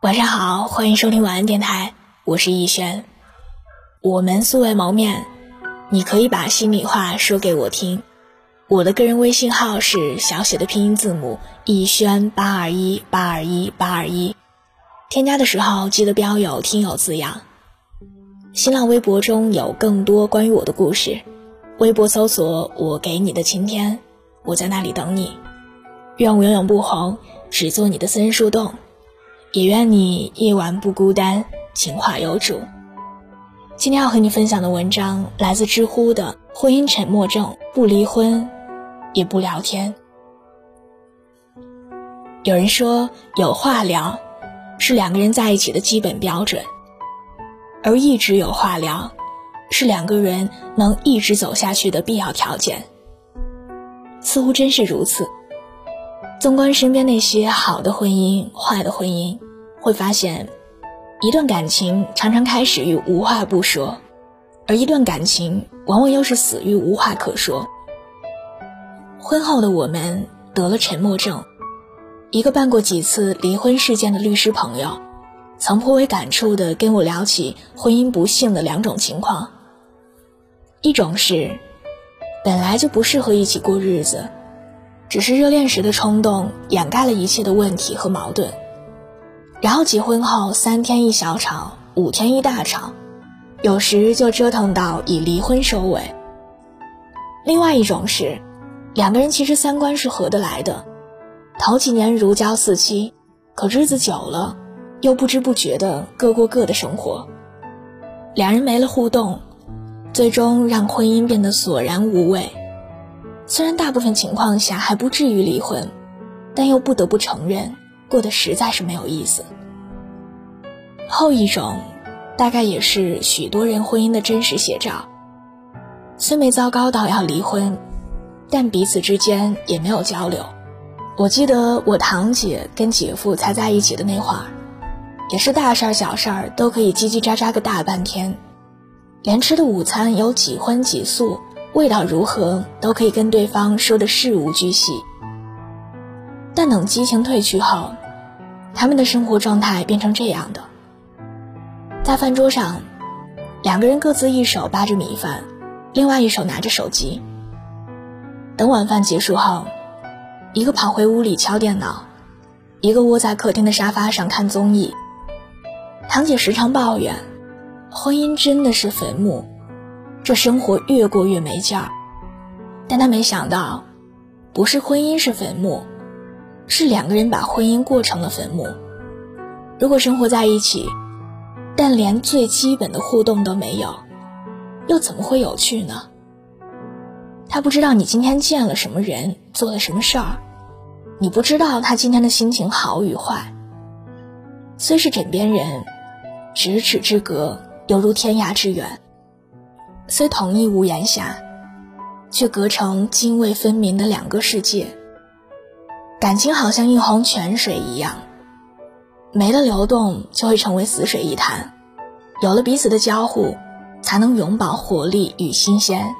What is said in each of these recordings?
晚上好，欢迎收听晚安电台，我是逸轩。我们素未谋面，你可以把心里话说给我听。我的个人微信号是小写的拼音字母逸轩八二一八二一八二一，添加的时候记得标有听友字样。新浪微博中有更多关于我的故事，微博搜索我给你的晴天，我在那里等你。愿我永远不红，只做你的私人树洞。也愿你夜晚不孤单，情话有主。今天要和你分享的文章来自知乎的“婚姻沉默症”，不离婚，也不聊天。有人说，有话聊是两个人在一起的基本标准，而一直有话聊，是两个人能一直走下去的必要条件。似乎真是如此。纵观身边那些好的婚姻、坏的婚姻，会发现，一段感情常常开始于无话不说，而一段感情往往又是死于无话可说。婚后的我们得了沉默症。一个办过几次离婚事件的律师朋友，曾颇为感触地跟我聊起婚姻不幸的两种情况：一种是，本来就不适合一起过日子。只是热恋时的冲动掩盖了一切的问题和矛盾，然后结婚后三天一小吵，五天一大吵，有时就折腾到以离婚收尾。另外一种是，两个人其实三观是合得来的，头几年如胶似漆，可日子久了，又不知不觉的各过各的生活，两人没了互动，最终让婚姻变得索然无味。虽然大部分情况下还不至于离婚，但又不得不承认，过得实在是没有意思。后一种，大概也是许多人婚姻的真实写照。虽没糟糕到要离婚，但彼此之间也没有交流。我记得我堂姐跟姐夫才在一起的那会儿，也是大事儿小事儿都可以叽叽喳喳个大半天，连吃的午餐有几荤几素。味道如何都可以跟对方说的事无巨细，但等激情褪去后，他们的生活状态变成这样的：在饭桌上，两个人各自一手扒着米饭，另外一手拿着手机。等晚饭结束后，一个跑回屋里敲电脑，一个窝在客厅的沙发上看综艺。堂姐时常抱怨，婚姻真的是坟墓。这生活越过越没劲儿，但他没想到，不是婚姻是坟墓，是两个人把婚姻过成了坟墓。如果生活在一起，但连最基本的互动都没有，又怎么会有趣呢？他不知道你今天见了什么人，做了什么事儿，你不知道他今天的心情好与坏。虽是枕边人，咫尺之隔犹如天涯之远。虽同一屋檐下，却隔成泾渭分明的两个世界。感情好像一泓泉水一样，没了流动就会成为死水一潭。有了彼此的交互，才能永葆活力与新鲜。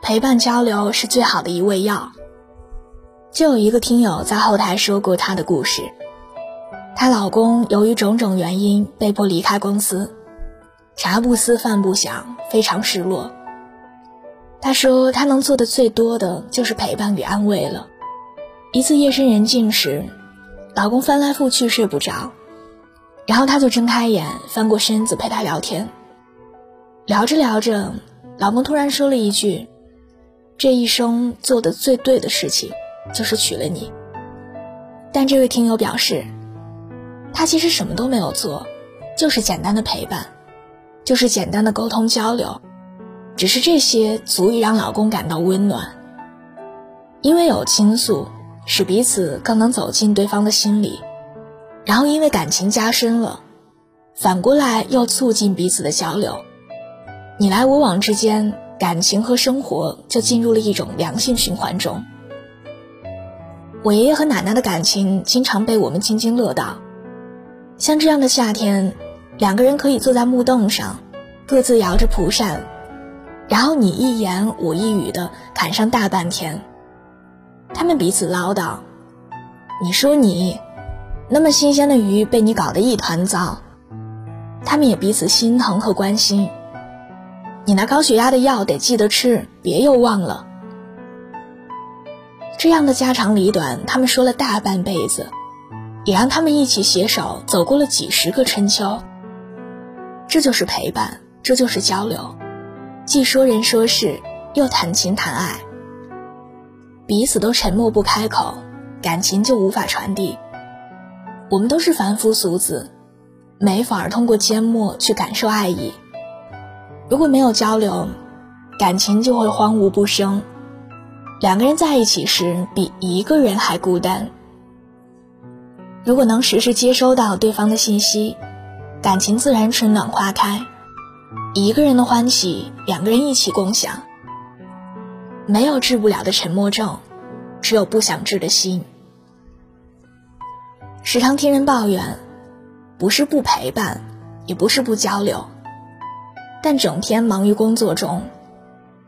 陪伴交流是最好的一味药。就有一个听友在后台说过她的故事，她老公由于种种原因被迫离开公司。茶不思饭不想，非常失落。她说：“她能做的最多的就是陪伴与安慰了。”一次夜深人静时，老公翻来覆去睡不着，然后她就睁开眼，翻过身子陪他聊天。聊着聊着，老公突然说了一句：“这一生做的最对的事情，就是娶了你。”但这位听友表示，他其实什么都没有做，就是简单的陪伴。就是简单的沟通交流，只是这些足以让老公感到温暖。因为有倾诉，使彼此更能走进对方的心里，然后因为感情加深了，反过来又促进彼此的交流。你来我往之间，感情和生活就进入了一种良性循环中。我爷爷和奶奶的感情经常被我们津津乐道，像这样的夏天。两个人可以坐在木凳上，各自摇着蒲扇，然后你一言我一语的侃上大半天。他们彼此唠叨，你说你，那么新鲜的鱼被你搞得一团糟，他们也彼此心疼和关心。你那高血压的药得记得吃，别又忘了。这样的家长里短，他们说了大半辈子，也让他们一起携手走过了几十个春秋。这就是陪伴，这就是交流，既说人说事，又谈情谈爱。彼此都沉默不开口，感情就无法传递。我们都是凡夫俗子，没法通过缄默去感受爱意。如果没有交流，感情就会荒芜不生。两个人在一起时，比一个人还孤单。如果能时时接收到对方的信息，感情自然春暖花开。一个人的欢喜，两个人一起共享。没有治不了的沉默症，只有不想治的心。时常听人抱怨，不是不陪伴，也不是不交流。但整天忙于工作中，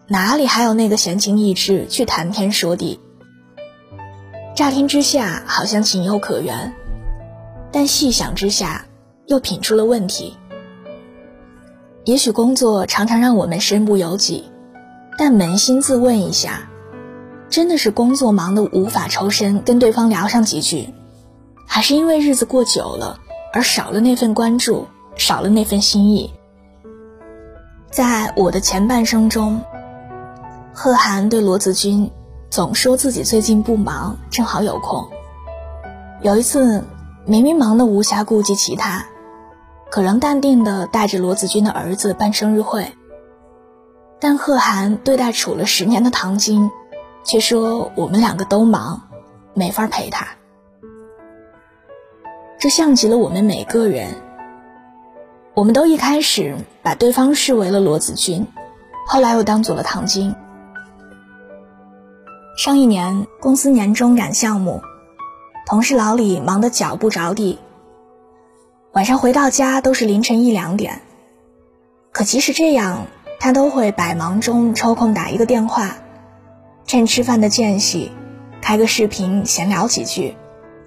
哪里还有那个闲情逸致去谈天说地？乍听之下好像情有可原，但细想之下又品出了问题。也许工作常常让我们身不由己，但扪心自问一下，真的是工作忙得无法抽身跟对方聊上几句，还是因为日子过久了而少了那份关注，少了那份心意？在我的前半生中，贺涵对罗子君总说自己最近不忙，正好有空。有一次，明明忙得无暇顾及其他，可仍淡定地带着罗子君的儿子办生日会。但贺涵对待处了十年的唐晶，却说我们两个都忙，没法陪他。这像极了我们每个人。我们都一开始把对方视为了罗子君，后来又当做了唐晶。上一年公司年终赶项目，同事老李忙得脚不着地，晚上回到家都是凌晨一两点。可即使这样，他都会百忙中抽空打一个电话，趁吃饭的间隙，开个视频闲聊几句，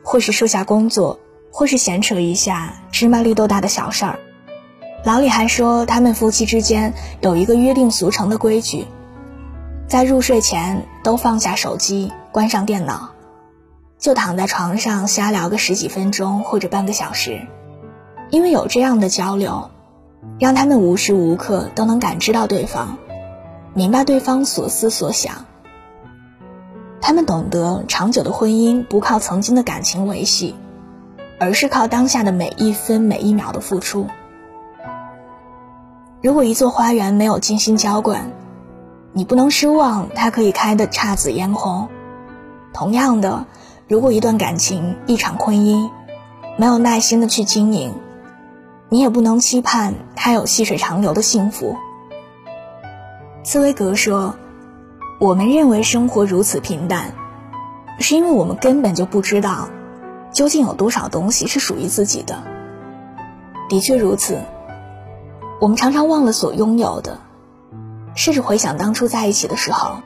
或是说下工作，或是闲扯一下芝麻绿豆大的小事儿。老李还说，他们夫妻之间有一个约定俗成的规矩，在入睡前都放下手机，关上电脑，就躺在床上瞎聊个十几分钟或者半个小时。因为有这样的交流，让他们无时无刻都能感知到对方，明白对方所思所想。他们懂得，长久的婚姻不靠曾经的感情维系，而是靠当下的每一分每一秒的付出。如果一座花园没有精心浇灌，你不能奢望它可以开得姹紫嫣红。同样的，如果一段感情、一场婚姻没有耐心的去经营，你也不能期盼它有细水长流的幸福。茨威格说：“我们认为生活如此平淡，是因为我们根本就不知道，究竟有多少东西是属于自己的。”的确如此。我们常常忘了所拥有的，试着回想当初在一起的时候，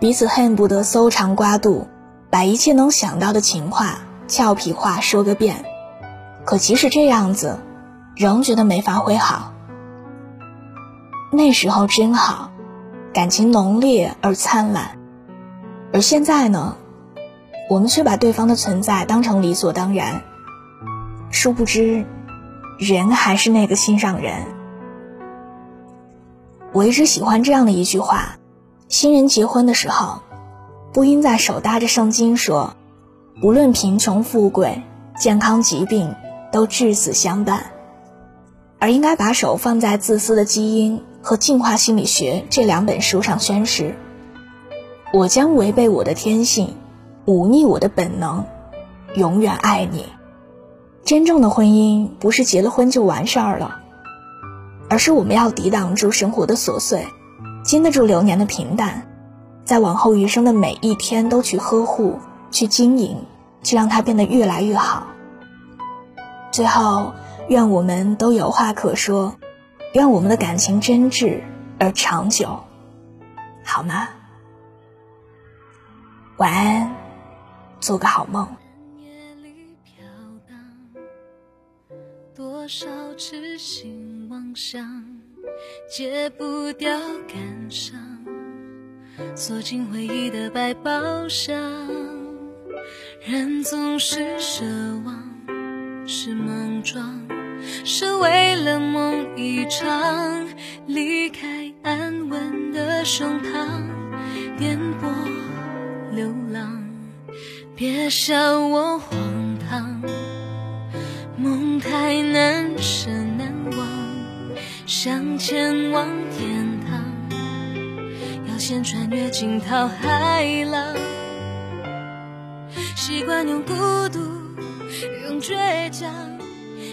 彼此恨不得搜肠刮肚，把一切能想到的情话、俏皮话说个遍。可即使这样子，仍觉得没发挥好。那时候真好，感情浓烈而灿烂。而现在呢，我们却把对方的存在当成理所当然。殊不知，人还是那个心上人。我一直喜欢这样的一句话：新人结婚的时候，不应在手搭着圣经说，无论贫穷富贵、健康疾病，都至死相伴，而应该把手放在《自私的基因》和《进化心理学》这两本书上宣誓：我将违背我的天性，忤逆我的本能，永远爱你。真正的婚姻不是结了婚就完事儿了。而是我们要抵挡住生活的琐碎，经得住流年的平淡，在往后余生的每一天都去呵护、去经营、去让它变得越来越好。最后，愿我们都有话可说，愿我们的感情真挚而长久，好吗？晚安，做个好梦。多少痴心妄想，戒不掉感伤，锁进回忆的百宝箱。人总是奢望，是莽撞，是为了梦一场，离开安稳的胸膛，颠簸流浪。别笑我荒唐，梦太难舍难忘，想前往天间，穿越惊涛骇浪。习惯用孤独，用倔强，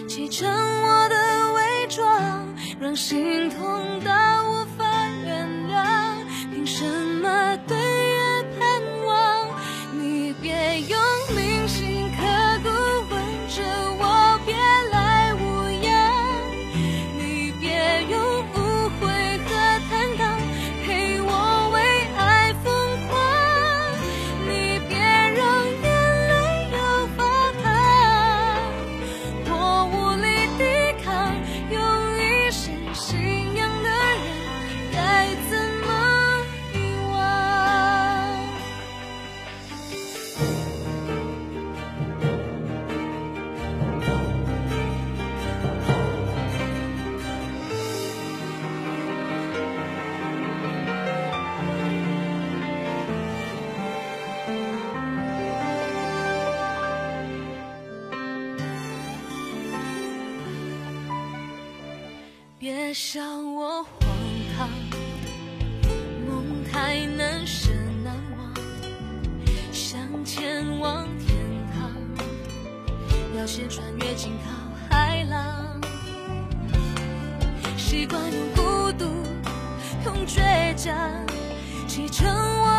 砌成我的伪装，让心痛到别笑我荒唐，梦太难舍难忘，想前往天堂，要先穿越惊涛骇浪。习惯用孤独，用倔强，砌成。